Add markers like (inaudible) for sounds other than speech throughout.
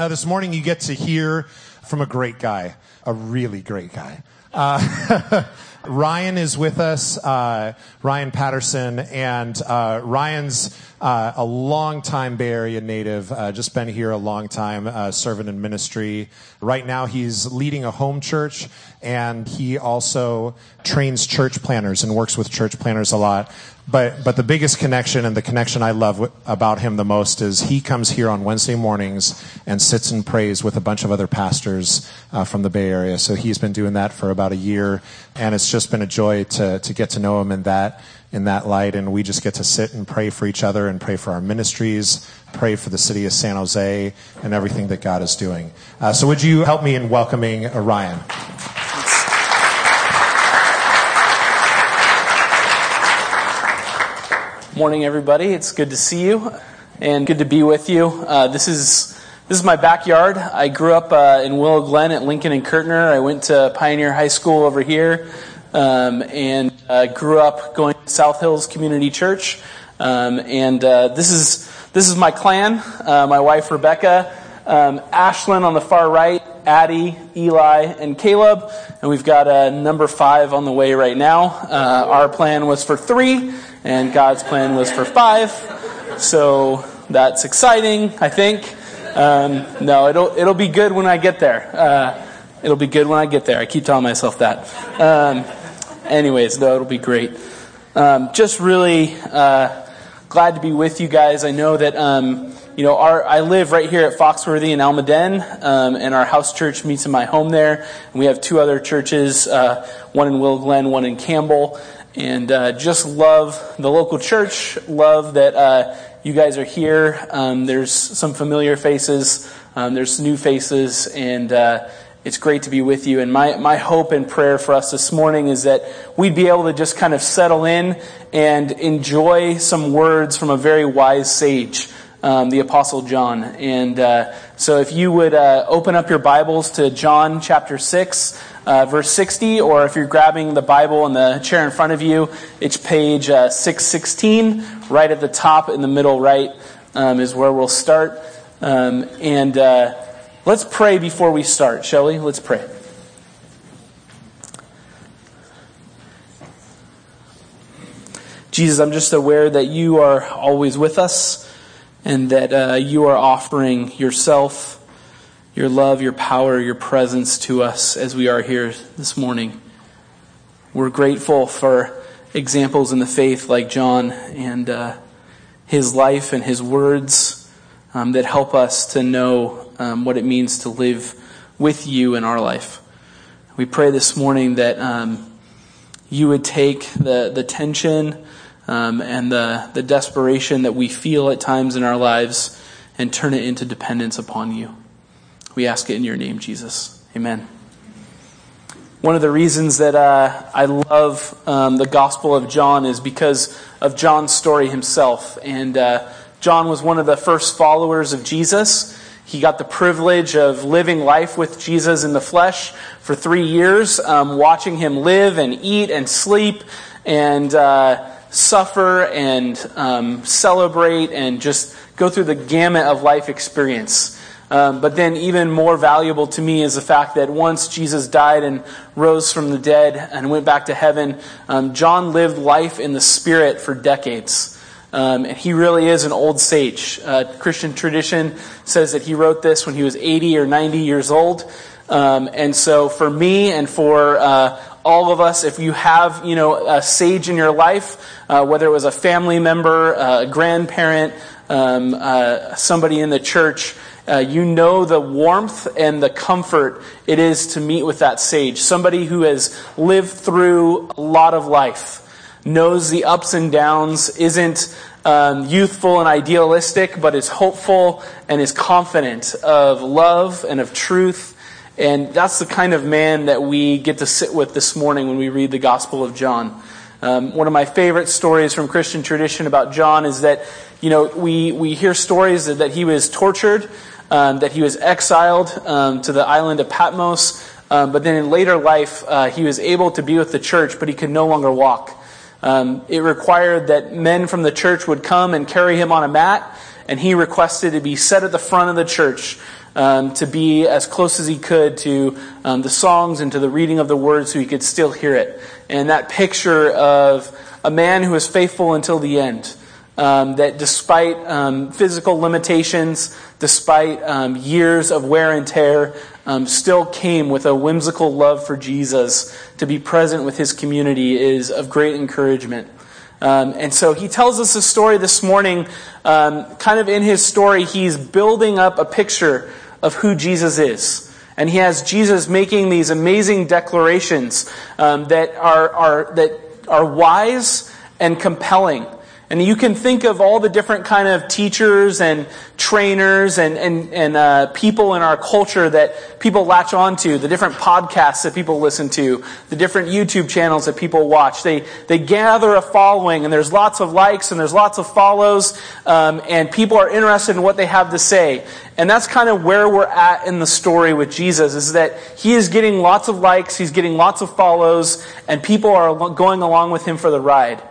Uh, this morning you get to hear from a great guy, a really great guy. Uh, (laughs) Ryan is with us, uh, Ryan Patterson, and uh, Ryan's uh, a long-time Bay Area native, uh, just been here a long time, uh, serving in ministry. Right now, he's leading a home church, and he also trains church planners and works with church planners a lot. But but the biggest connection and the connection I love w- about him the most is he comes here on Wednesday mornings and sits and prays with a bunch of other pastors uh, from the Bay Area. So he's been doing that for about a year, and it's just been a joy to to get to know him in that in that light. And we just get to sit and pray for each other and pray for our ministries, pray for the city of San Jose, and everything that God is doing. Uh, so would you help me in welcoming Ryan? Morning, everybody. It's good to see you and good to be with you. Uh, this is this is my backyard. I grew up uh, in Willow Glen at Lincoln and Curtner. I went to Pioneer High School over here um, and uh, grew up going to South Hills Community Church. Um, and uh, this is this is my clan. Uh, my wife Rebecca, um, Ashlyn on the far right, Addie, Eli, and Caleb. And we've got a number five on the way right now. Uh, our plan was for three and God's plan was for five. So that's exciting, I think. Um, no, it'll it'll be good when I get there. Uh, it'll be good when I get there. I keep telling myself that. Um, anyways, though, it'll be great. Um, just really uh, glad to be with you guys. I know that um, you know our I live right here at Foxworthy in Almaden, um, and our house church meets in my home there. And we have two other churches, uh, one in Will Glen, one in Campbell and uh, just love the local church. Love that uh, you guys are here. Um, there's some familiar faces. Um, there's new faces, and uh, it's great to be with you. And my my hope and prayer for us this morning is that we'd be able to just kind of settle in and enjoy some words from a very wise sage. Um, the Apostle John. And uh, so if you would uh, open up your Bibles to John chapter 6, uh, verse 60, or if you're grabbing the Bible in the chair in front of you, it's page uh, 616, right at the top in the middle right um, is where we'll start. Um, and uh, let's pray before we start, shall we? Let's pray. Jesus, I'm just aware that you are always with us and that uh, you are offering yourself your love, your power, your presence to us as we are here this morning. We're grateful for examples in the faith like John and uh, his life and his words um, that help us to know um, what it means to live with you in our life. We pray this morning that um, you would take the, the tension um, and the, the desperation that we feel at times in our lives and turn it into dependence upon you. We ask it in your name, Jesus. Amen. One of the reasons that uh, I love um, the Gospel of John is because of John's story himself. And uh, John was one of the first followers of Jesus. He got the privilege of living life with Jesus in the flesh for three years, um, watching him live and eat and sleep and uh, suffer and um, celebrate and just go through the gamut of life experience. Um, but then, even more valuable to me is the fact that once Jesus died and rose from the dead and went back to heaven, um, John lived life in the Spirit for decades. Um, and he really is an old sage. Uh, Christian tradition says that he wrote this when he was 80 or 90 years old. Um, and so, for me and for uh, all of us, if you have, you know, a sage in your life, uh, whether it was a family member, a grandparent, um, uh, somebody in the church, uh, you know the warmth and the comfort it is to meet with that sage. Somebody who has lived through a lot of life, knows the ups and downs, isn't um, youthful and idealistic, but is hopeful and is confident of love and of truth. And that's the kind of man that we get to sit with this morning when we read the Gospel of John. Um, one of my favorite stories from Christian tradition about John is that, you know, we, we hear stories that, that he was tortured, um, that he was exiled um, to the island of Patmos, um, but then in later life, uh, he was able to be with the church, but he could no longer walk. Um, it required that men from the church would come and carry him on a mat and he requested to be set at the front of the church um, to be as close as he could to um, the songs and to the reading of the word so he could still hear it. And that picture of a man who is faithful until the end. Um, that despite um, physical limitations, despite um, years of wear and tear, um, still came with a whimsical love for Jesus to be present with his community is of great encouragement. Um, and so he tells us a story this morning. Um, kind of in his story, he's building up a picture of who Jesus is. And he has Jesus making these amazing declarations um, that are, are, that are wise and compelling. And you can think of all the different kind of teachers and trainers and, and, and uh, people in our culture that people latch onto, the different podcasts that people listen to, the different YouTube channels that people watch. They, they gather a following and there's lots of likes and there's lots of follows um, and people are interested in what they have to say. And that's kind of where we're at in the story with Jesus is that he is getting lots of likes, he's getting lots of follows, and people are going along with him for the ride.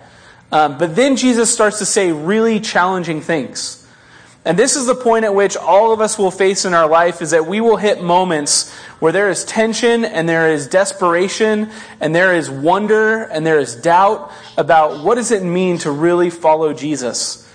Um, but then Jesus starts to say really challenging things. And this is the point at which all of us will face in our life is that we will hit moments where there is tension and there is desperation and there is wonder and there is doubt about what does it mean to really follow Jesus.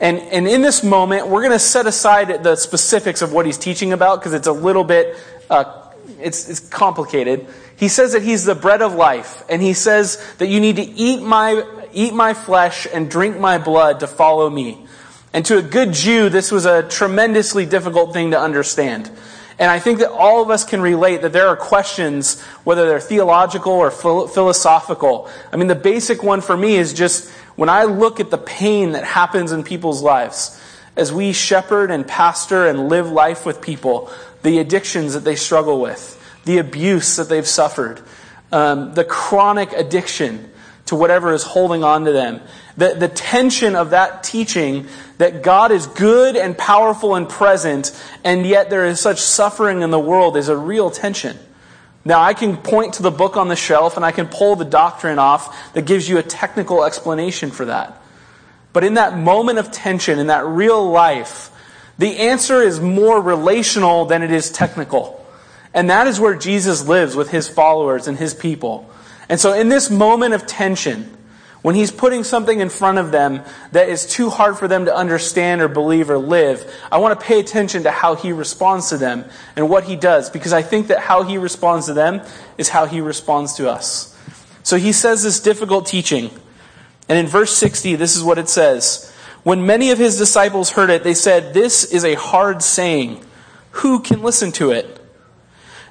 And, and in this moment, we're going to set aside the specifics of what he's teaching about because it's a little bit, uh, it's, it's complicated. He says that he's the bread of life and he says that you need to eat my eat my flesh and drink my blood to follow me. And to a good Jew, this was a tremendously difficult thing to understand. And I think that all of us can relate that there are questions, whether they're theological or philosophical. I mean, the basic one for me is just when I look at the pain that happens in people's lives, as we shepherd and pastor and live life with people, the addictions that they struggle with, the abuse that they've suffered, um, the chronic addiction, to whatever is holding on to them. The, the tension of that teaching that God is good and powerful and present, and yet there is such suffering in the world is a real tension. Now, I can point to the book on the shelf and I can pull the doctrine off that gives you a technical explanation for that. But in that moment of tension, in that real life, the answer is more relational than it is technical. And that is where Jesus lives with his followers and his people. And so, in this moment of tension, when he's putting something in front of them that is too hard for them to understand or believe or live, I want to pay attention to how he responds to them and what he does, because I think that how he responds to them is how he responds to us. So he says this difficult teaching. And in verse 60, this is what it says. When many of his disciples heard it, they said, This is a hard saying. Who can listen to it?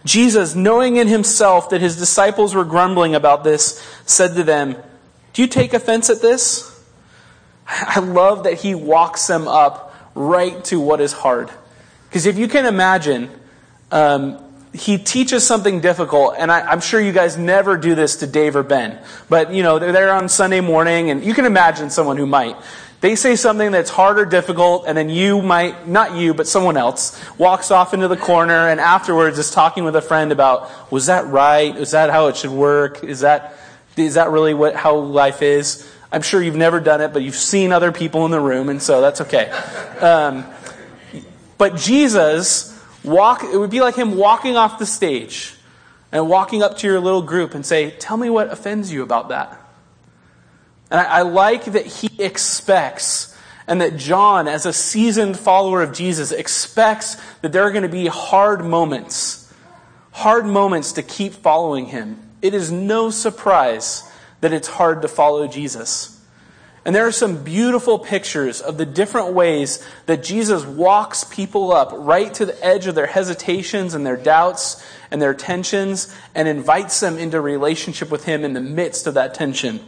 Jesus, knowing in himself that his disciples were grumbling about this, said to them, Do you take offense at this? I love that he walks them up right to what is hard. Because if you can imagine, um, he teaches something difficult, and I, am sure you guys never do this to Dave or Ben, but you know, they're there on Sunday morning, and you can imagine someone who might. They say something that's hard or difficult, and then you might, not you, but someone else, walks off into the corner and afterwards is talking with a friend about, was that right? Is that how it should work? Is that, is that really what, how life is? I'm sure you've never done it, but you've seen other people in the room, and so that's okay. Um, but Jesus, walk, it would be like him walking off the stage and walking up to your little group and say, tell me what offends you about that. And I, I like that he expects and that John, as a seasoned follower of Jesus, expects that there are going to be hard moments, hard moments to keep following him. It is no surprise that it's hard to follow Jesus. And there are some beautiful pictures of the different ways that Jesus walks people up right to the edge of their hesitations and their doubts and their tensions and invites them into relationship with him in the midst of that tension.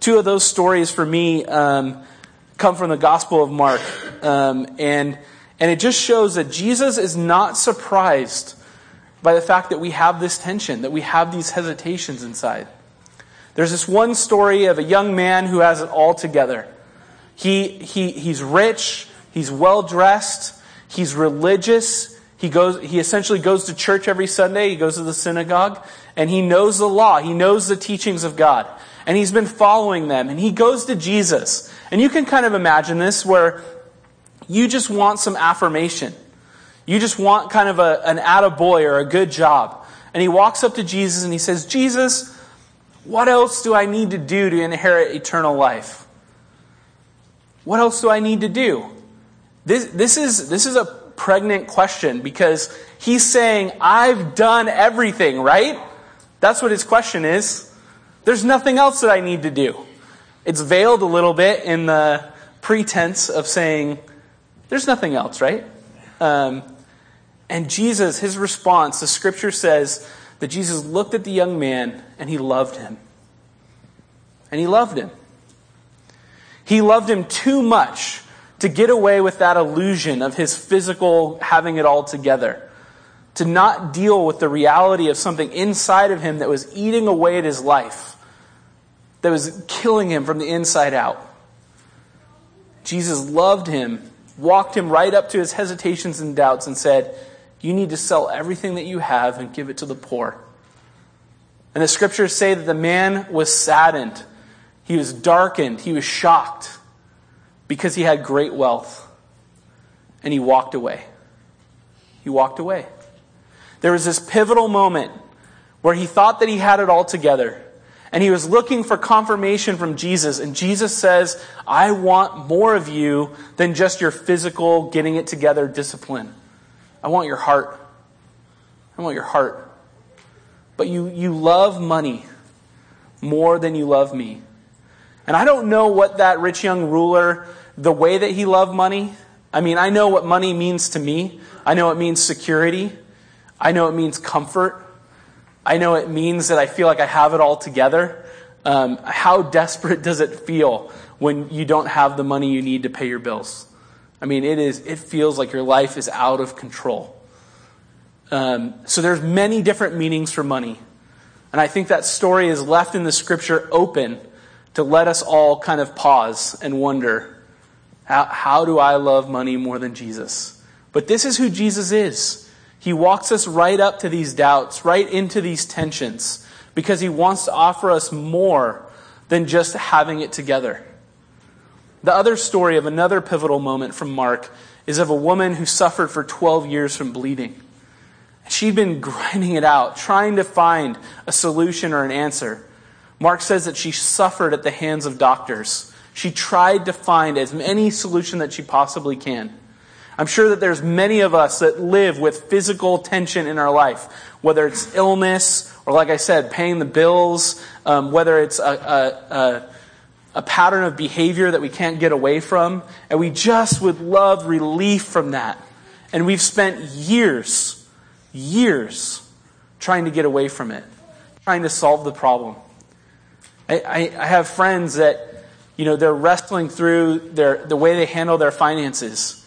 Two of those stories for me um, come from the Gospel of Mark. Um, and, and it just shows that Jesus is not surprised by the fact that we have this tension, that we have these hesitations inside. There's this one story of a young man who has it all together. He, he, he's rich, he's well dressed, he's religious, he goes, he essentially goes to church every Sunday, he goes to the synagogue, and he knows the law, he knows the teachings of God and he's been following them. And he goes to Jesus. And you can kind of imagine this where you just want some affirmation. You just want kind of a, an attaboy or a good job. And he walks up to Jesus and he says, Jesus, what else do I need to do to inherit eternal life? What else do I need to do? This, this, is, this is a pregnant question because he's saying, I've done everything, right? That's what his question is. There's nothing else that I need to do. It's veiled a little bit in the pretense of saying, there's nothing else, right? Um, and Jesus, his response, the scripture says that Jesus looked at the young man and he loved him. And he loved him. He loved him too much to get away with that illusion of his physical having it all together. To not deal with the reality of something inside of him that was eating away at his life, that was killing him from the inside out. Jesus loved him, walked him right up to his hesitations and doubts, and said, You need to sell everything that you have and give it to the poor. And the scriptures say that the man was saddened, he was darkened, he was shocked because he had great wealth. And he walked away. He walked away. There was this pivotal moment where he thought that he had it all together. And he was looking for confirmation from Jesus. And Jesus says, I want more of you than just your physical getting it together discipline. I want your heart. I want your heart. But you, you love money more than you love me. And I don't know what that rich young ruler the way that he loved money. I mean, I know what money means to me. I know it means security. I know it means comfort. I know it means that I feel like I have it all together. Um, how desperate does it feel when you don't have the money you need to pay your bills? I mean, it is. It feels like your life is out of control. Um, so there's many different meanings for money, and I think that story is left in the scripture open to let us all kind of pause and wonder how, how do I love money more than Jesus? But this is who Jesus is. He walks us right up to these doubts, right into these tensions, because he wants to offer us more than just having it together. The other story of another pivotal moment from Mark is of a woman who suffered for 12 years from bleeding. She'd been grinding it out, trying to find a solution or an answer. Mark says that she suffered at the hands of doctors. She tried to find as many solutions that she possibly can. I'm sure that there's many of us that live with physical tension in our life, whether it's illness or, like I said, paying the bills, um, whether it's a, a, a, a pattern of behavior that we can't get away from, and we just would love relief from that. And we've spent years, years trying to get away from it, trying to solve the problem. I, I, I have friends that you know, they're wrestling through their, the way they handle their finances.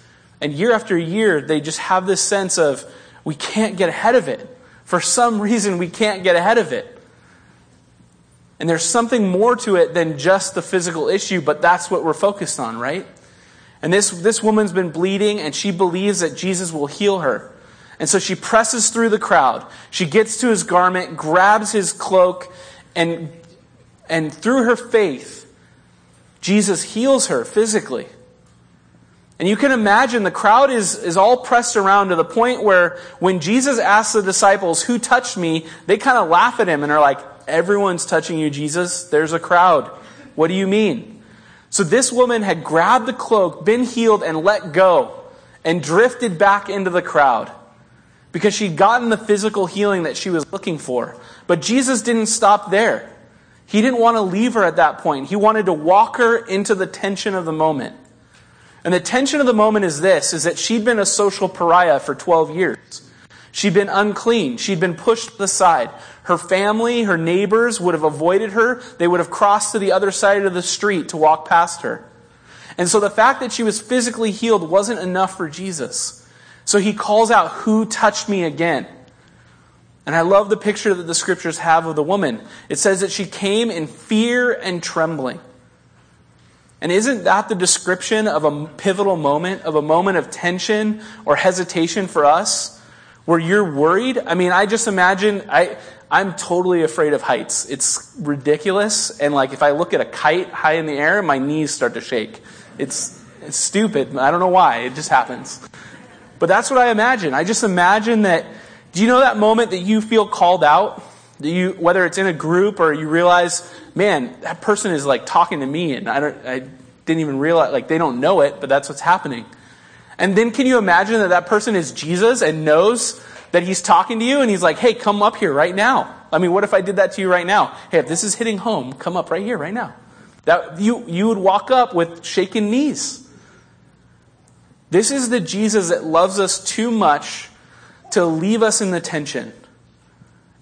And year after year, they just have this sense of, we can't get ahead of it. For some reason, we can't get ahead of it. And there's something more to it than just the physical issue, but that's what we're focused on, right? And this, this woman's been bleeding, and she believes that Jesus will heal her. And so she presses through the crowd. She gets to his garment, grabs his cloak, and, and through her faith, Jesus heals her physically. And you can imagine the crowd is, is all pressed around to the point where when Jesus asks the disciples, Who touched me? they kind of laugh at him and are like, Everyone's touching you, Jesus. There's a crowd. What do you mean? So this woman had grabbed the cloak, been healed, and let go, and drifted back into the crowd because she'd gotten the physical healing that she was looking for. But Jesus didn't stop there. He didn't want to leave her at that point. He wanted to walk her into the tension of the moment. And the tension of the moment is this, is that she'd been a social pariah for 12 years. She'd been unclean. She'd been pushed aside. Her family, her neighbors would have avoided her. They would have crossed to the other side of the street to walk past her. And so the fact that she was physically healed wasn't enough for Jesus. So he calls out, Who touched me again? And I love the picture that the scriptures have of the woman. It says that she came in fear and trembling. And isn't that the description of a pivotal moment, of a moment of tension or hesitation for us? Where you're worried? I mean, I just imagine, I, I'm totally afraid of heights. It's ridiculous. And like, if I look at a kite high in the air, my knees start to shake. It's, It's stupid. I don't know why. It just happens. But that's what I imagine. I just imagine that. Do you know that moment that you feel called out? You, whether it's in a group or you realize, man, that person is like talking to me, and I don't, I didn't even realize, like they don't know it, but that's what's happening. And then can you imagine that that person is Jesus and knows that he's talking to you and he's like, hey, come up here right now. I mean, what if I did that to you right now? Hey, if this is hitting home, come up right here right now. That you, you would walk up with shaking knees. This is the Jesus that loves us too much to leave us in the tension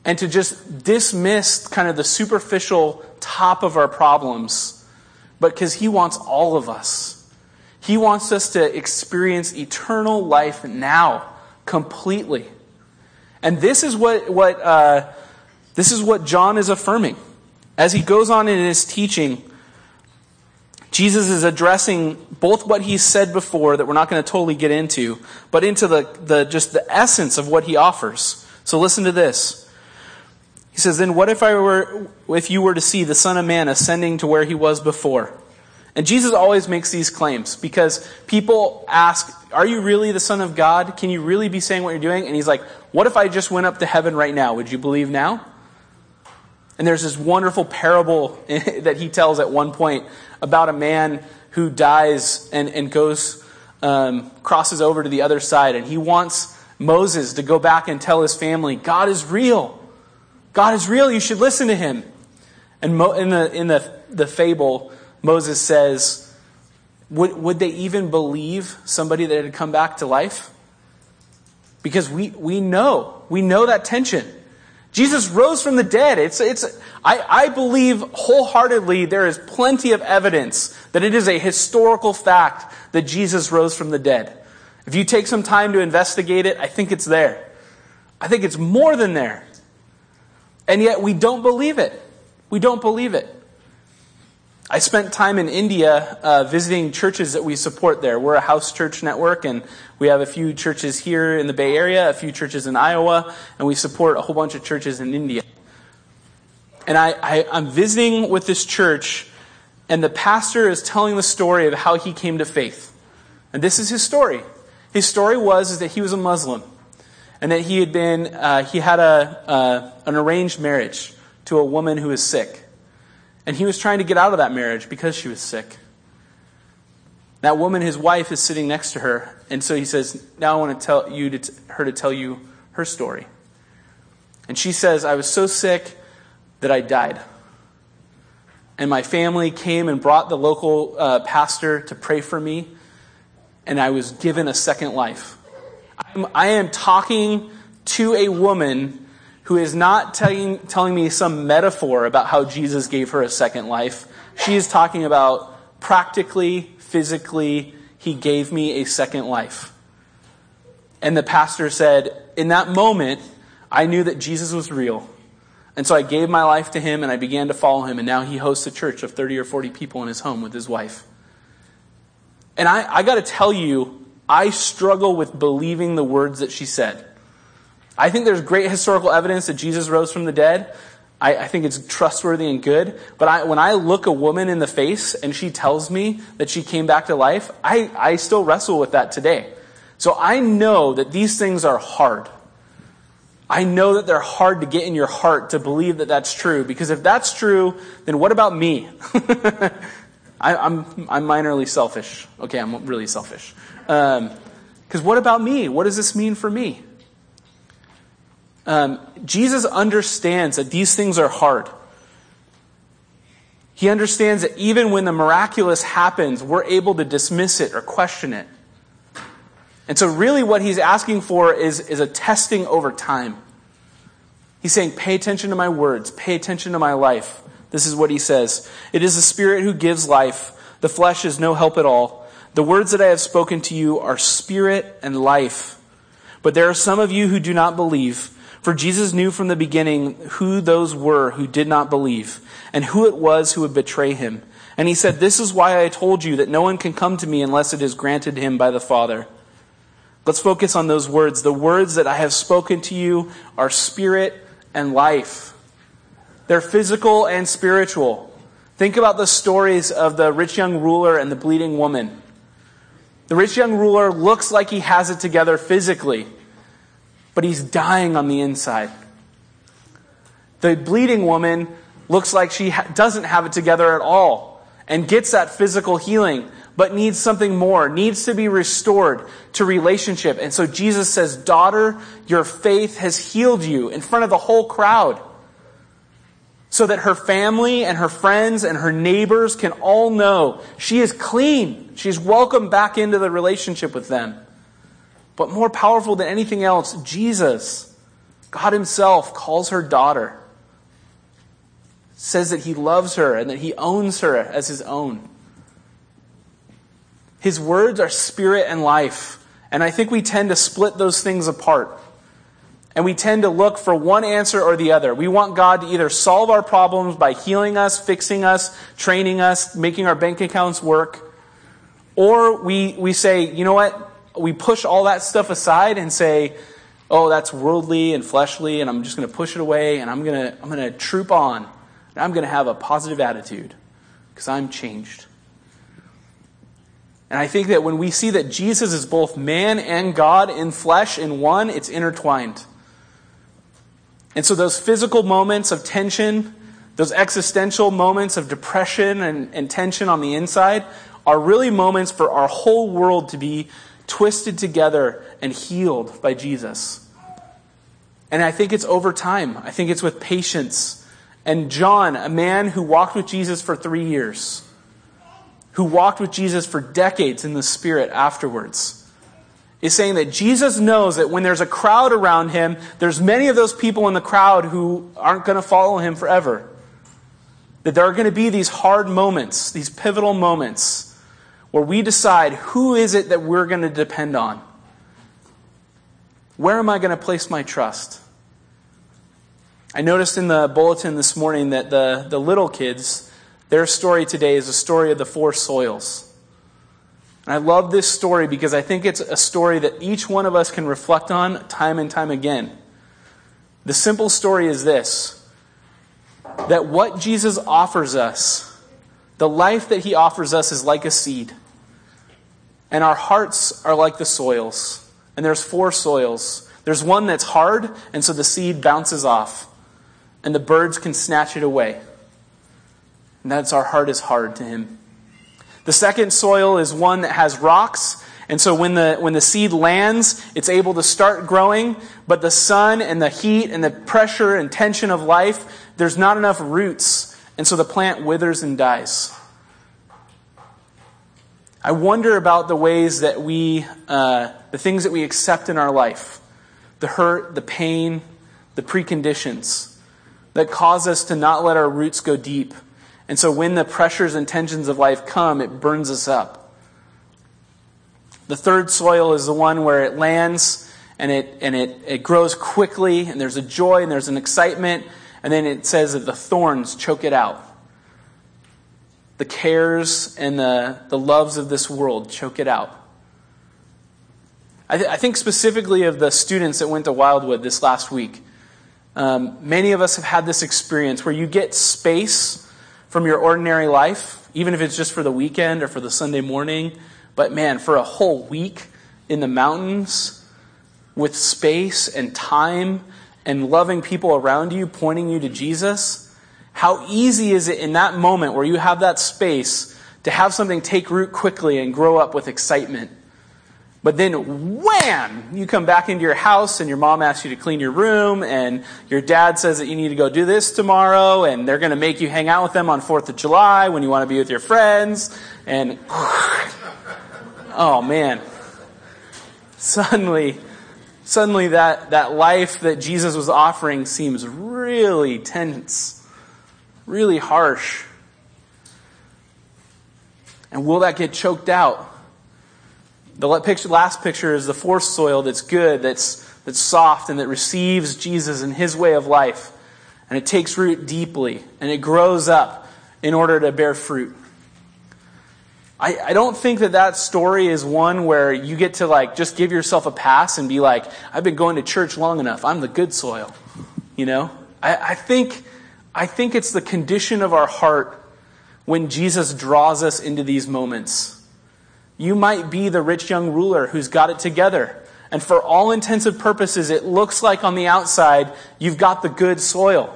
and to just dismiss kind of the superficial top of our problems, but because he wants all of us. He wants us to experience eternal life now, completely. And this is what, what, uh, this is what John is affirming. As he goes on in his teaching, Jesus is addressing both what he said before that we're not going to totally get into, but into the, the just the essence of what he offers. So listen to this. He says, Then what if I were if you were to see the Son of Man ascending to where he was before? And Jesus always makes these claims because people ask, Are you really the Son of God? Can you really be saying what you're doing? And he's like, What if I just went up to heaven right now? Would you believe now? And there's this wonderful parable (laughs) that he tells at one point about a man who dies and, and goes, um, crosses over to the other side. And he wants Moses to go back and tell his family, God is real. God is real. You should listen to him. And Mo, in, the, in the, the fable, Moses says, would, would they even believe somebody that had come back to life? Because we, we know, we know that tension. Jesus rose from the dead. It's, it's, I, I believe wholeheartedly there is plenty of evidence that it is a historical fact that Jesus rose from the dead. If you take some time to investigate it, I think it's there. I think it's more than there. And yet we don't believe it. We don't believe it. I spent time in India uh, visiting churches that we support there. We're a house church network, and we have a few churches here in the Bay Area, a few churches in Iowa, and we support a whole bunch of churches in India. And I, I, I'm visiting with this church, and the pastor is telling the story of how he came to faith. And this is his story. His story was is that he was a Muslim, and that he had been uh, he had a uh, an arranged marriage to a woman who was sick and he was trying to get out of that marriage because she was sick. That woman, his wife, is sitting next to her. And so he says, Now I want to tell you to t- her to tell you her story. And she says, I was so sick that I died. And my family came and brought the local uh, pastor to pray for me. And I was given a second life. I am talking to a woman who is not telling, telling me some metaphor about how Jesus gave her a second life. She is talking about practically, physically, he gave me a second life. And the pastor said, In that moment, I knew that Jesus was real. And so I gave my life to him and I began to follow him. And now he hosts a church of 30 or 40 people in his home with his wife. And I, I got to tell you, I struggle with believing the words that she said. I think there's great historical evidence that Jesus rose from the dead. I, I think it's trustworthy and good. But I, when I look a woman in the face and she tells me that she came back to life, I, I still wrestle with that today. So I know that these things are hard. I know that they're hard to get in your heart to believe that that's true. Because if that's true, then what about me? (laughs) I, I'm, I'm minorly selfish. Okay, I'm really selfish. Because um, what about me? What does this mean for me? Um, Jesus understands that these things are hard. He understands that even when the miraculous happens, we're able to dismiss it or question it. And so, really, what he's asking for is, is a testing over time. He's saying, Pay attention to my words, pay attention to my life. This is what he says It is the Spirit who gives life, the flesh is no help at all. The words that I have spoken to you are spirit and life. But there are some of you who do not believe. For Jesus knew from the beginning who those were who did not believe, and who it was who would betray him. And he said, This is why I told you that no one can come to me unless it is granted him by the Father. Let's focus on those words. The words that I have spoken to you are spirit and life. They're physical and spiritual. Think about the stories of the rich young ruler and the bleeding woman. The rich young ruler looks like he has it together physically, but he's dying on the inside. The bleeding woman looks like she ha- doesn't have it together at all and gets that physical healing, but needs something more, needs to be restored to relationship. And so Jesus says, Daughter, your faith has healed you in front of the whole crowd. So that her family and her friends and her neighbors can all know she is clean. She's welcomed back into the relationship with them. But more powerful than anything else, Jesus, God Himself, calls her daughter says that he loves her and that he owns her as his own. His words are spirit and life. And I think we tend to split those things apart. And we tend to look for one answer or the other. We want God to either solve our problems by healing us, fixing us, training us, making our bank accounts work. Or we, we say, you know what? We push all that stuff aside and say, oh, that's worldly and fleshly, and I'm just going to push it away, and I'm going to, I'm going to troop on and I'm going to have a positive attitude because I'm changed. And I think that when we see that Jesus is both man and God in flesh in one, it's intertwined. And so those physical moments of tension, those existential moments of depression and, and tension on the inside, are really moments for our whole world to be twisted together and healed by Jesus. And I think it's over time. I think it's with patience and John, a man who walked with Jesus for three years, who walked with Jesus for decades in the Spirit afterwards, is saying that Jesus knows that when there's a crowd around him, there's many of those people in the crowd who aren't going to follow him forever. That there are going to be these hard moments, these pivotal moments, where we decide who is it that we're going to depend on? Where am I going to place my trust? I noticed in the bulletin this morning that the, the little kids, their story today is a story of the four soils. And I love this story because I think it's a story that each one of us can reflect on time and time again. The simple story is this that what Jesus offers us, the life that he offers us, is like a seed. And our hearts are like the soils. And there's four soils. There's one that's hard, and so the seed bounces off and the birds can snatch it away. And that's our heart is hard to him. The second soil is one that has rocks. And so when the, when the seed lands, it's able to start growing, but the sun and the heat and the pressure and tension of life, there's not enough roots. And so the plant withers and dies. I wonder about the ways that we, uh, the things that we accept in our life the hurt, the pain, the preconditions that cause us to not let our roots go deep. And so when the pressures and tensions of life come, it burns us up. The third soil is the one where it lands and it, and it, it grows quickly and there's a joy and there's an excitement. And then it says that the thorns choke it out. The cares and the, the loves of this world choke it out. I, th- I think specifically of the students that went to Wildwood this last week. Um, many of us have had this experience where you get space from your ordinary life, even if it's just for the weekend or for the Sunday morning. But man, for a whole week in the mountains with space and time and loving people around you, pointing you to Jesus, how easy is it in that moment where you have that space to have something take root quickly and grow up with excitement? But then, wham! You come back into your house and your mom asks you to clean your room, and your dad says that you need to go do this tomorrow, and they're going to make you hang out with them on 4th of July when you want to be with your friends. And, (sighs) oh man. Suddenly, suddenly that, that life that Jesus was offering seems really tense, really harsh. And will that get choked out? The last picture is the fourth soil that's good, that's, that's soft, and that receives Jesus and his way of life. And it takes root deeply, and it grows up in order to bear fruit. I, I don't think that that story is one where you get to like just give yourself a pass and be like, I've been going to church long enough. I'm the good soil. You know? I, I think, I think it's the condition of our heart when Jesus draws us into these moments You might be the rich young ruler who's got it together. And for all intents and purposes, it looks like on the outside you've got the good soil.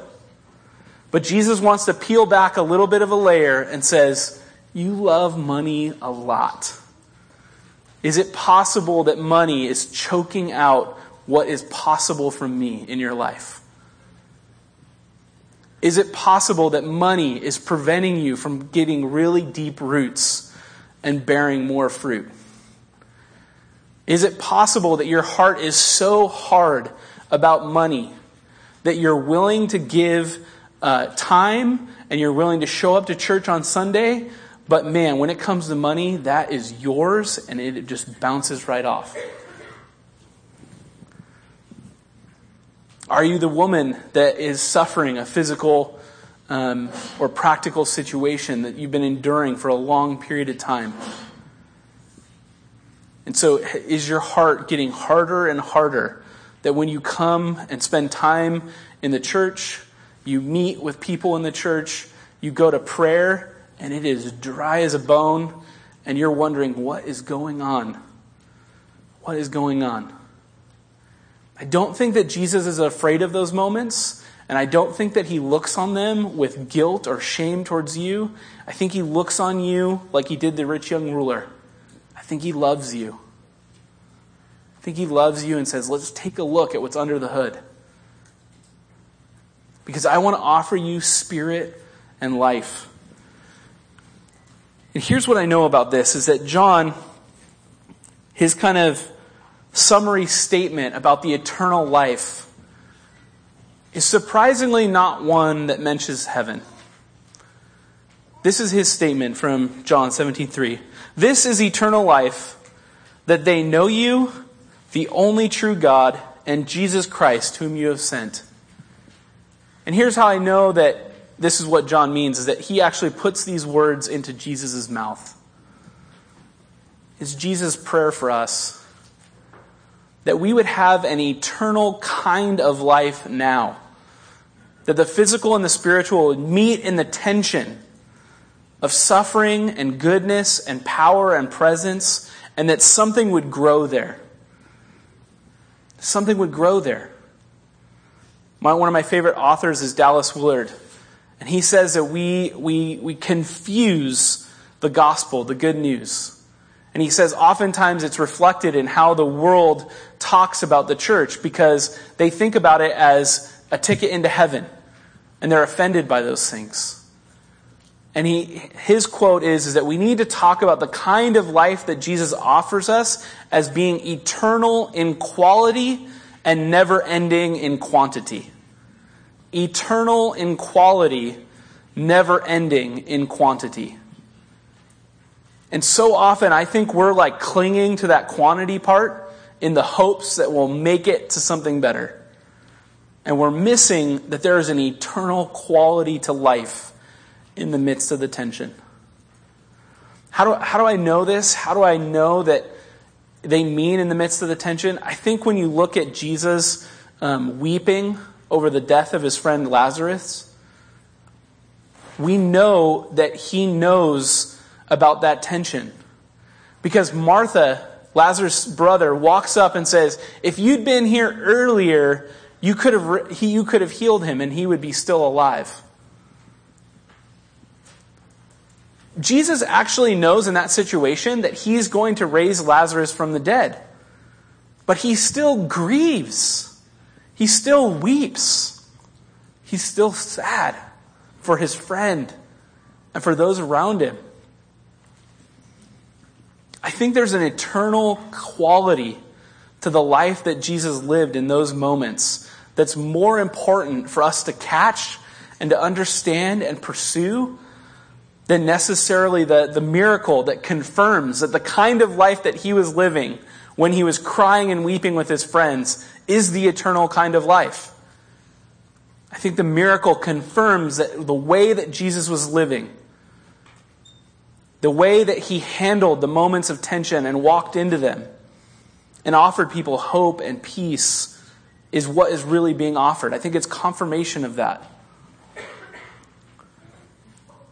But Jesus wants to peel back a little bit of a layer and says, You love money a lot. Is it possible that money is choking out what is possible from me in your life? Is it possible that money is preventing you from getting really deep roots and bearing more fruit? Is it possible that your heart is so hard about money that you're willing to give uh, time and you're willing to show up to church on Sunday, but man, when it comes to money, that is yours and it just bounces right off? Are you the woman that is suffering a physical um, or practical situation that you've been enduring for a long period of time? And so, is your heart getting harder and harder that when you come and spend time in the church, you meet with people in the church, you go to prayer, and it is dry as a bone, and you're wondering, what is going on? What is going on? I don't think that Jesus is afraid of those moments, and I don't think that he looks on them with guilt or shame towards you. I think he looks on you like he did the rich young ruler I think He loves you. I think He loves you and says, let's take a look at what's under the hood. Because I want to offer you spirit and life. And here's what I know about this is that John, his kind of summary statement about the eternal life is surprisingly not one that mentions heaven. This is his statement from John 17:3. This is eternal life, that they know you, the only true God, and Jesus Christ, whom you have sent. And here's how I know that this is what John means, is that he actually puts these words into Jesus' mouth. It's Jesus' prayer for us that we would have an eternal kind of life now. That the physical and the spiritual would meet in the tension of suffering and goodness and power and presence, and that something would grow there. Something would grow there. My, one of my favorite authors is Dallas Willard, and he says that we, we, we confuse the gospel, the good news. And he says oftentimes it's reflected in how the world talks about the church because they think about it as a ticket into heaven, and they're offended by those things. And he, his quote is, is that we need to talk about the kind of life that Jesus offers us as being eternal in quality and never ending in quantity. Eternal in quality, never ending in quantity. And so often I think we're like clinging to that quantity part in the hopes that we'll make it to something better. And we're missing that there is an eternal quality to life in the midst of the tension. How do, how do I know this? How do I know that they mean in the midst of the tension? I think when you look at Jesus um, weeping over the death of his friend Lazarus, we know that he knows about that tension. Because Martha, Lazarus' brother, walks up and says, If you'd been here earlier, you could have, he, you could have healed him and he would be still alive. Jesus actually knows in that situation that he's going to raise Lazarus from the dead. But he still grieves. He still weeps. He's still sad for his friend and for those around him. I think there's an eternal quality to the life that Jesus lived in those moments that's more important for us to catch and to understand and pursue than necessarily the, the miracle that confirms that the kind of life that he was living when he was crying and weeping with his friends is the eternal kind of life. I think the miracle confirms that the way that Jesus was living, the way that he handled the moments of tension and walked into them and offered people hope and peace is what is really being offered. I think it's confirmation of that.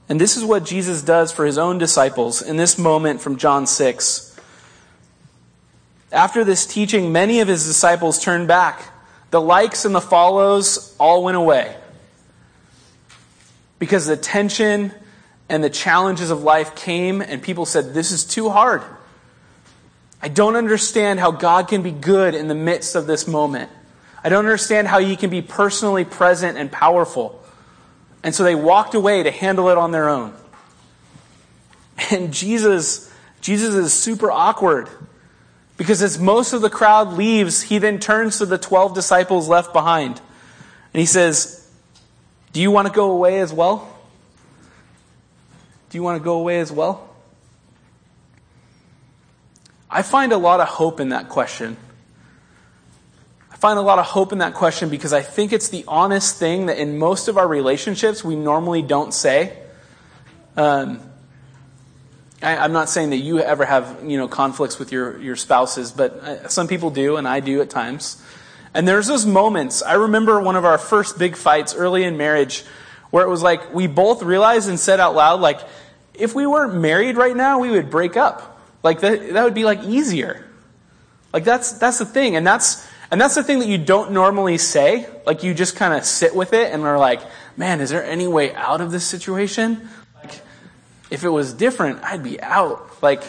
And this is what Jesus does for his own disciples in this moment from John 6. After this teaching, many of his disciples turned back. The likes and the follows all went away. Because the tension and the challenges of life came, and people said, This is too hard. I don't understand how God can be good in the midst of this moment. I don't understand how He can be personally present and powerful. And so they walked away to handle it on their own. And Jesus, Jesus is super awkward. Because as most of the crowd leaves, he then turns to the 12 disciples left behind. And he says, Do you want to go away as well? Do you want to go away as well? I find a lot of hope in that question I find a lot of hope in that question because I think it's the honest thing that in most of our relationships we normally don't say. Um, I, am not saying that you ever have you know conflicts with your your spouses, but uh, some people do, and I do at times. And there's those moments. I remember one of our first big fights early in marriage, where it was like we both realized and said out loud, like, if we weren't married right now, we would break up. Like that, that would be like easier. Like that's that's the thing, and that's and that's the thing that you don't normally say. Like you just kind of sit with it and are like, man, is there any way out of this situation? If it was different, I'd be out. Like,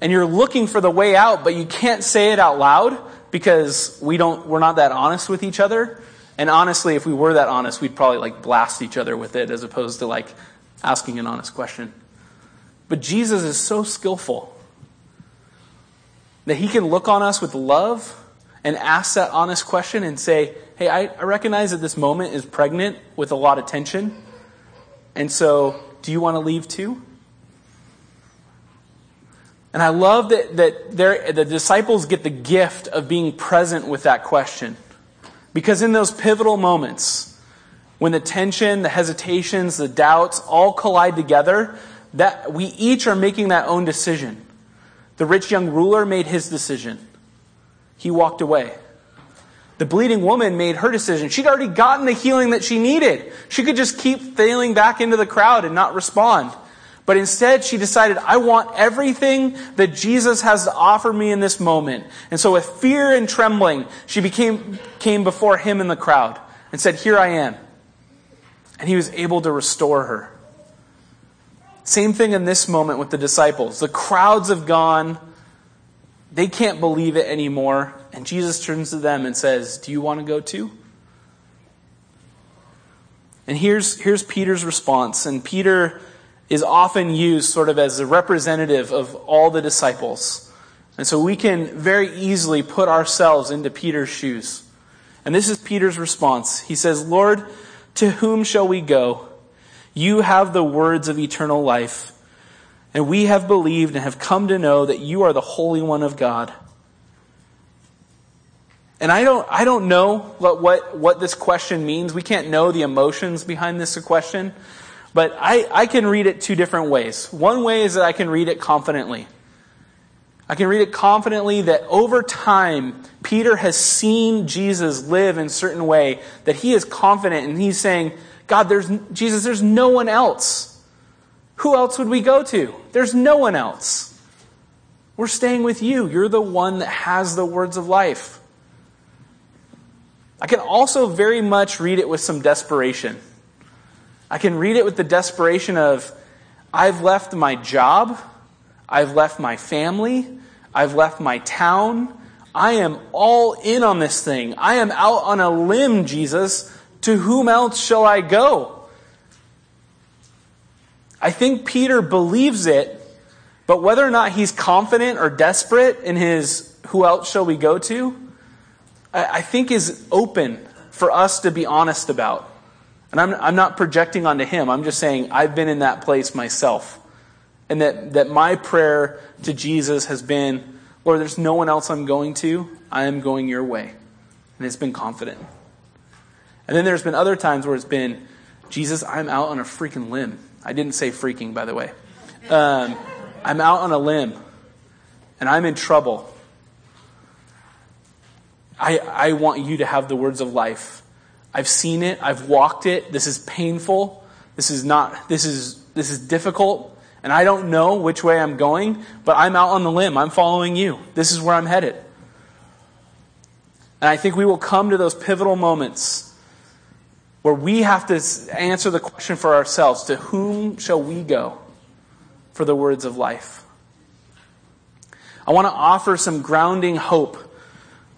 and you're looking for the way out, but you can't say it out loud because we don't, we're not that honest with each other. And honestly, if we were that honest, we'd probably like blast each other with it as opposed to like asking an honest question. But Jesus is so skillful that he can look on us with love and ask that honest question and say, hey, I, I recognize that this moment is pregnant with a lot of tension. And so, do you want to leave too? And I love that, that the disciples get the gift of being present with that question. Because in those pivotal moments, when the tension, the hesitations, the doubts all collide together, that we each are making that own decision. The rich young ruler made his decision he walked away. The bleeding woman made her decision. She'd already gotten the healing that she needed. She could just keep failing back into the crowd and not respond. But instead, she decided, I want everything that Jesus has to offer me in this moment. And so with fear and trembling, she became, came before him in the crowd and said, Here I am. And he was able to restore her. Same thing in this moment with the disciples. The crowds have gone. They can't believe it anymore. And Jesus turns to them and says, Do you want to go too? And here's, here's Peter's response. And Peter is often used sort of as a representative of all the disciples. And so we can very easily put ourselves into Peter's shoes. And this is Peter's response. He says, Lord, to whom shall we go? You have the words of eternal life. And we have believed and have come to know that you are the Holy One of God. And I don't, I don't know what, what, what this question means. We can't know the emotions behind this question. But I, I can read it two different ways. One way is that I can read it confidently. I can read it confidently that over time, Peter has seen Jesus live in a certain way that he is confident and he's saying, God, there's, Jesus, there's no one else. Who else would we go to? There's no one else. We're staying with you. You're the one that has the words of life. I can also very much read it with some desperation. I can read it with the desperation of I've left my job, I've left my family, I've left my town. I am all in on this thing. I am out on a limb, Jesus. To whom else shall I go? I think Peter believes it, but whether or not he's confident or desperate in his who else shall we go to, I think is open for us to be honest about. And I'm, I'm not projecting onto him. I'm just saying I've been in that place myself. And that, that my prayer to Jesus has been, Lord, there's no one else I'm going to. I am going your way. And it's been confident. And then there's been other times where it's been, Jesus, I'm out on a freaking limb. I didn't say freaking, by the way. Um, I'm out on a limb and I'm in trouble. I, I want you to have the words of life. I've seen it, I've walked it, this is painful, This is not, this is, this is difficult, and I don't know which way I'm going, but I'm out on the limb. I'm following you. This is where I'm headed. And I think we will come to those pivotal moments where we have to answer the question for ourselves to whom shall we go for the words of life? I want to offer some grounding hope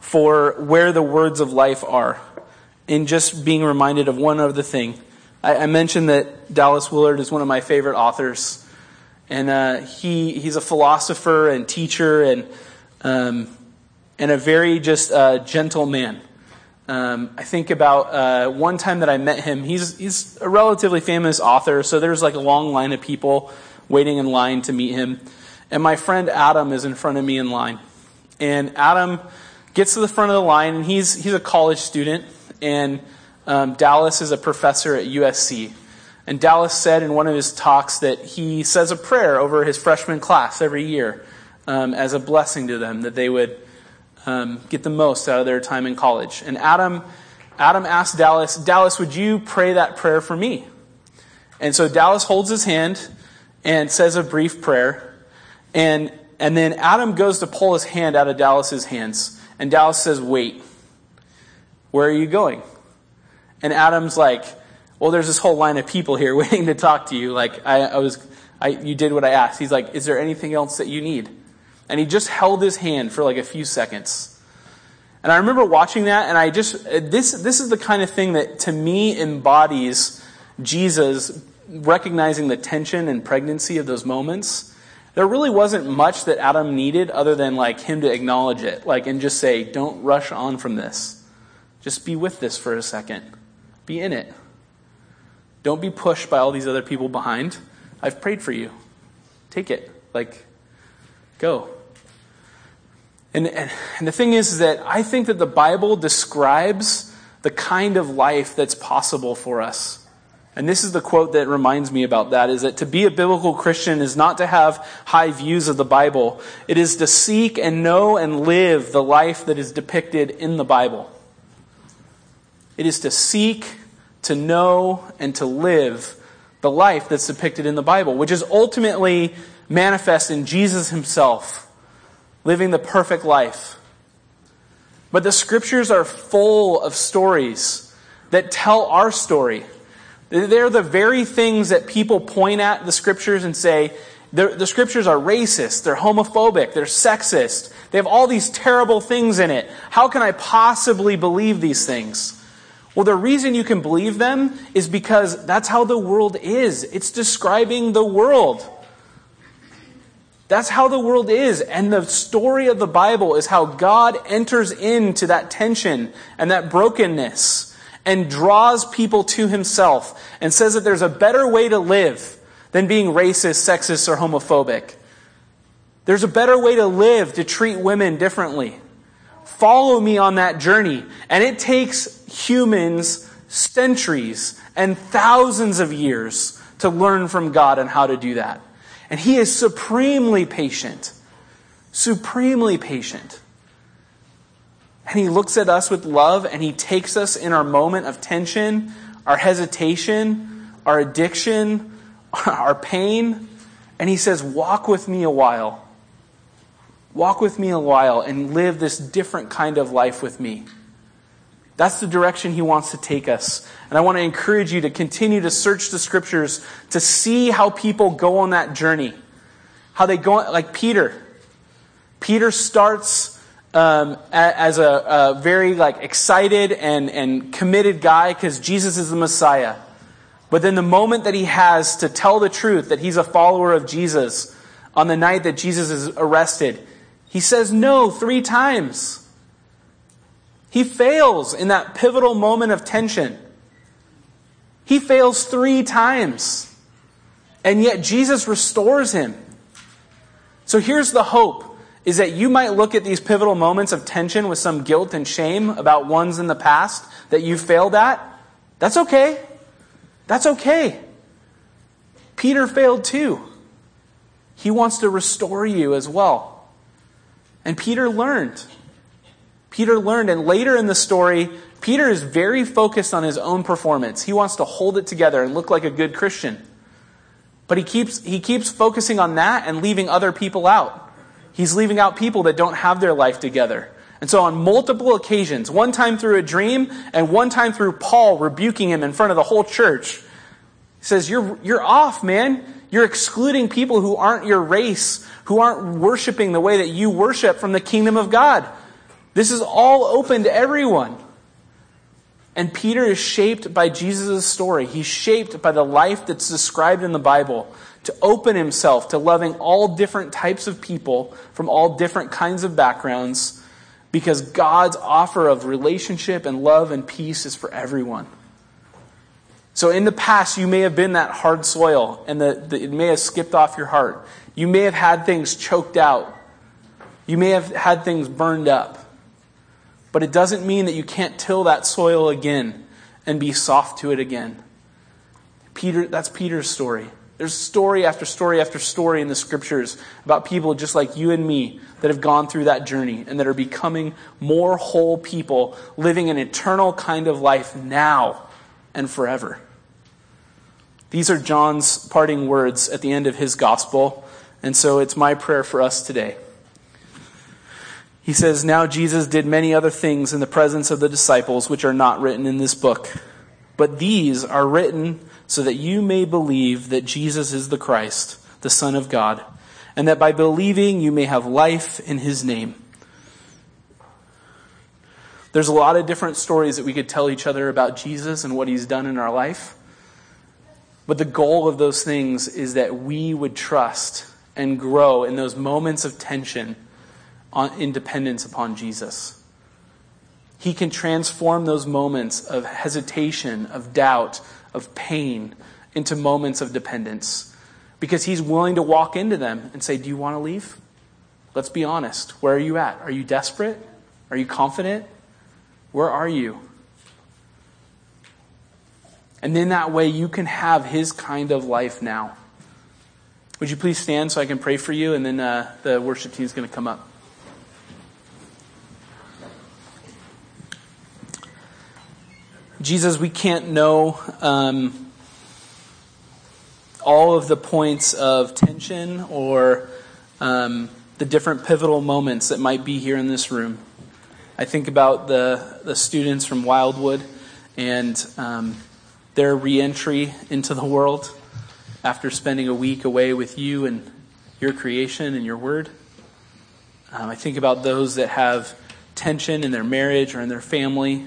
for where the words of life are in just being reminded of one other thing. I, I mentioned that Dallas Willard is one of my favorite authors. And uh, he, he's a philosopher and teacher and, um, and a very just uh, gentle man. Um, I think about uh, one time that I met him. He's, he's a relatively famous author, so there's like a long line of people waiting in line to meet him. And my friend Adam is in front of me in line. And Adam gets to the front of the line, and he's, he's a college student, and um, Dallas is a professor at USC. And Dallas said in one of his talks that he says a prayer over his freshman class every year um, as a blessing to them, that they would um, get the most out of their time in college. And Adam, Adam asked Dallas, Dallas, would you pray that prayer for me? And so Dallas holds his hand and says a brief prayer. And, and then Adam goes to pull his hand out of Dallas's hands. And Dallas says, wait, where are you going? And Adam's like, well, there's this whole line of people here (laughs) waiting to talk to you. Like, I, I was, I, you did what I asked. He's like, is there anything else that you need? And he just held his hand for like a few seconds. And I remember watching that, and I just, this, this is the kind of thing that to me embodies Jesus recognizing the tension and pregnancy of those moments. There really wasn't much that Adam needed other than like him to acknowledge it, like, and just say, don't rush on from this. Just be with this for a second. Be in it. Don't be pushed by all these other people behind. I've prayed for you. Take it. Like, go. And, and, and the thing is, is that I think that the Bible describes the kind of life that's possible for us. And this is the quote that reminds me about that is that to be a biblical Christian is not to have high views of the Bible. It is to seek and know and live the life that is depicted in the Bible. It is to seek, to know, and to live the life that's depicted in the Bible, which is ultimately manifest in Jesus himself living the perfect life. But the scriptures are full of stories that tell our story. They're the very things that people point at the scriptures and say, the scriptures are racist, they're homophobic, they're sexist, they have all these terrible things in it. How can I possibly believe these things? Well, the reason you can believe them is because that's how the world is. It's describing the world. That's how the world is. And the story of the Bible is how God enters into that tension and that brokenness and draws people to himself and says that there's a better way to live than being racist, sexist, or homophobic. There's a better way to live to treat women differently. Follow me on that journey. And it takes humans centuries and thousands of years to learn from God on how to do that. And he is supremely patient. Supremely patient. And he looks at us with love and he takes us in our moment of tension, our hesitation, our addiction, (laughs) our pain, and he says, Walk with me a while. Walk with me a while and live this different kind of life with me. That's the direction he wants to take us. And I want to encourage you to continue to search the scriptures to see how people go on that journey. How they go, like Peter. Peter starts um, as a, a, very like excited and, and committed guy because Jesus is the Messiah. But then the moment that he has to tell the truth that he's a follower of Jesus on the night that Jesus is arrested, he says no three times. He fails in that pivotal moment of tension. He fails three times. And yet Jesus restores him. So here's the hope is that you might look at these pivotal moments of tension with some guilt and shame about ones in the past that you failed at. That's okay. That's okay. Peter failed too. He wants to restore you as well. And Peter learned. Peter learned, and later in the story, Peter is very focused on his own performance. He wants to hold it together and look like a good Christian. But he keeps, he keeps focusing on that and leaving other people out. He's leaving out people that don't have their life together. And so on multiple occasions, one time through a dream and one time through Paul rebuking him in front of the whole church, he says, you're, you're off, man. You're excluding people who aren't your race, who aren't worshiping the way that you worship from the kingdom of God. This is all open to everyone. And Peter is shaped by Jesus' story. He's shaped by the life that's described in the Bible to open himself to loving all different types of people from all different kinds of backgrounds because God's offer of relationship and love and peace is for everyone. So in the past, you may have been that hard soil and the, the, it may have skipped off your heart. You may have had things choked out. You may have had things burned up. But it doesn't mean that you can't till that soil again and be soft to it again. Peter, that's Peter's story. There's story after story after story in the scriptures about people just like you and me that have gone through that journey and that are becoming more whole people, living an eternal kind of life now and forever. These are John's parting words at the end of his gospel, and so it's my prayer for us today. He says, Now Jesus did many other things in the presence of the disciples, which are not written in this book. But these are written so that you may believe that Jesus is the Christ, the Son of God, and that by believing you may have life in his name. There's a lot of different stories that we could tell each other about Jesus and what he's done in our life. But the goal of those things is that we would trust and grow in those moments of tension on, in dependence upon Jesus. He can transform those moments of hesitation, of doubt, of pain into moments of dependence because he's willing to walk into them and say, Do you want to leave? Let's be honest. Where are you at? Are you desperate? Are you confident? Where are you? And then that way you can have his kind of life now. Would you please stand so I can pray for you? And then uh, the worship team is going to come up. Jesus, we can't know um, all of the points of tension or um, the different pivotal moments that might be here in this room. I think about the, the students from Wildwood and um, their reentry into the world after spending a week away with you and your creation and your word. Um, I think about those that have tension in their marriage or in their family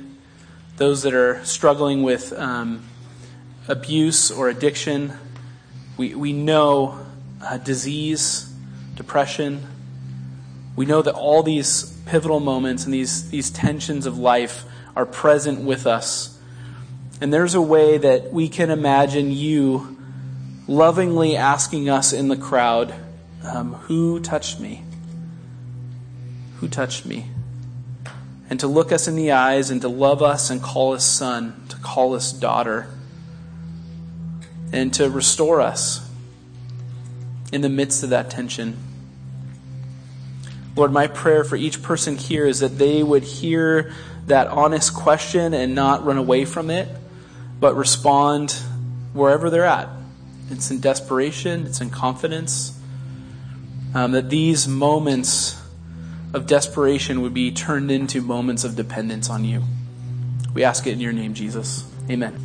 those that are struggling with um, abuse or addiction. We, we know uh, disease, depression. We know that all these pivotal moments and these, these tensions of life are present with us. And there's a way that we can imagine you lovingly asking us in the crowd, um, Who touched me? Who touched me? And to look us in the eyes and to love us and call us son, to call us daughter, and to restore us in the midst of that tension. Lord, my prayer for each person here is that they would hear that honest question and not run away from it, but respond wherever they're at. It's in desperation, it's in confidence. Um, that these moments of desperation would be turned into moments of dependence on you. We ask it in your name, Jesus. Amen.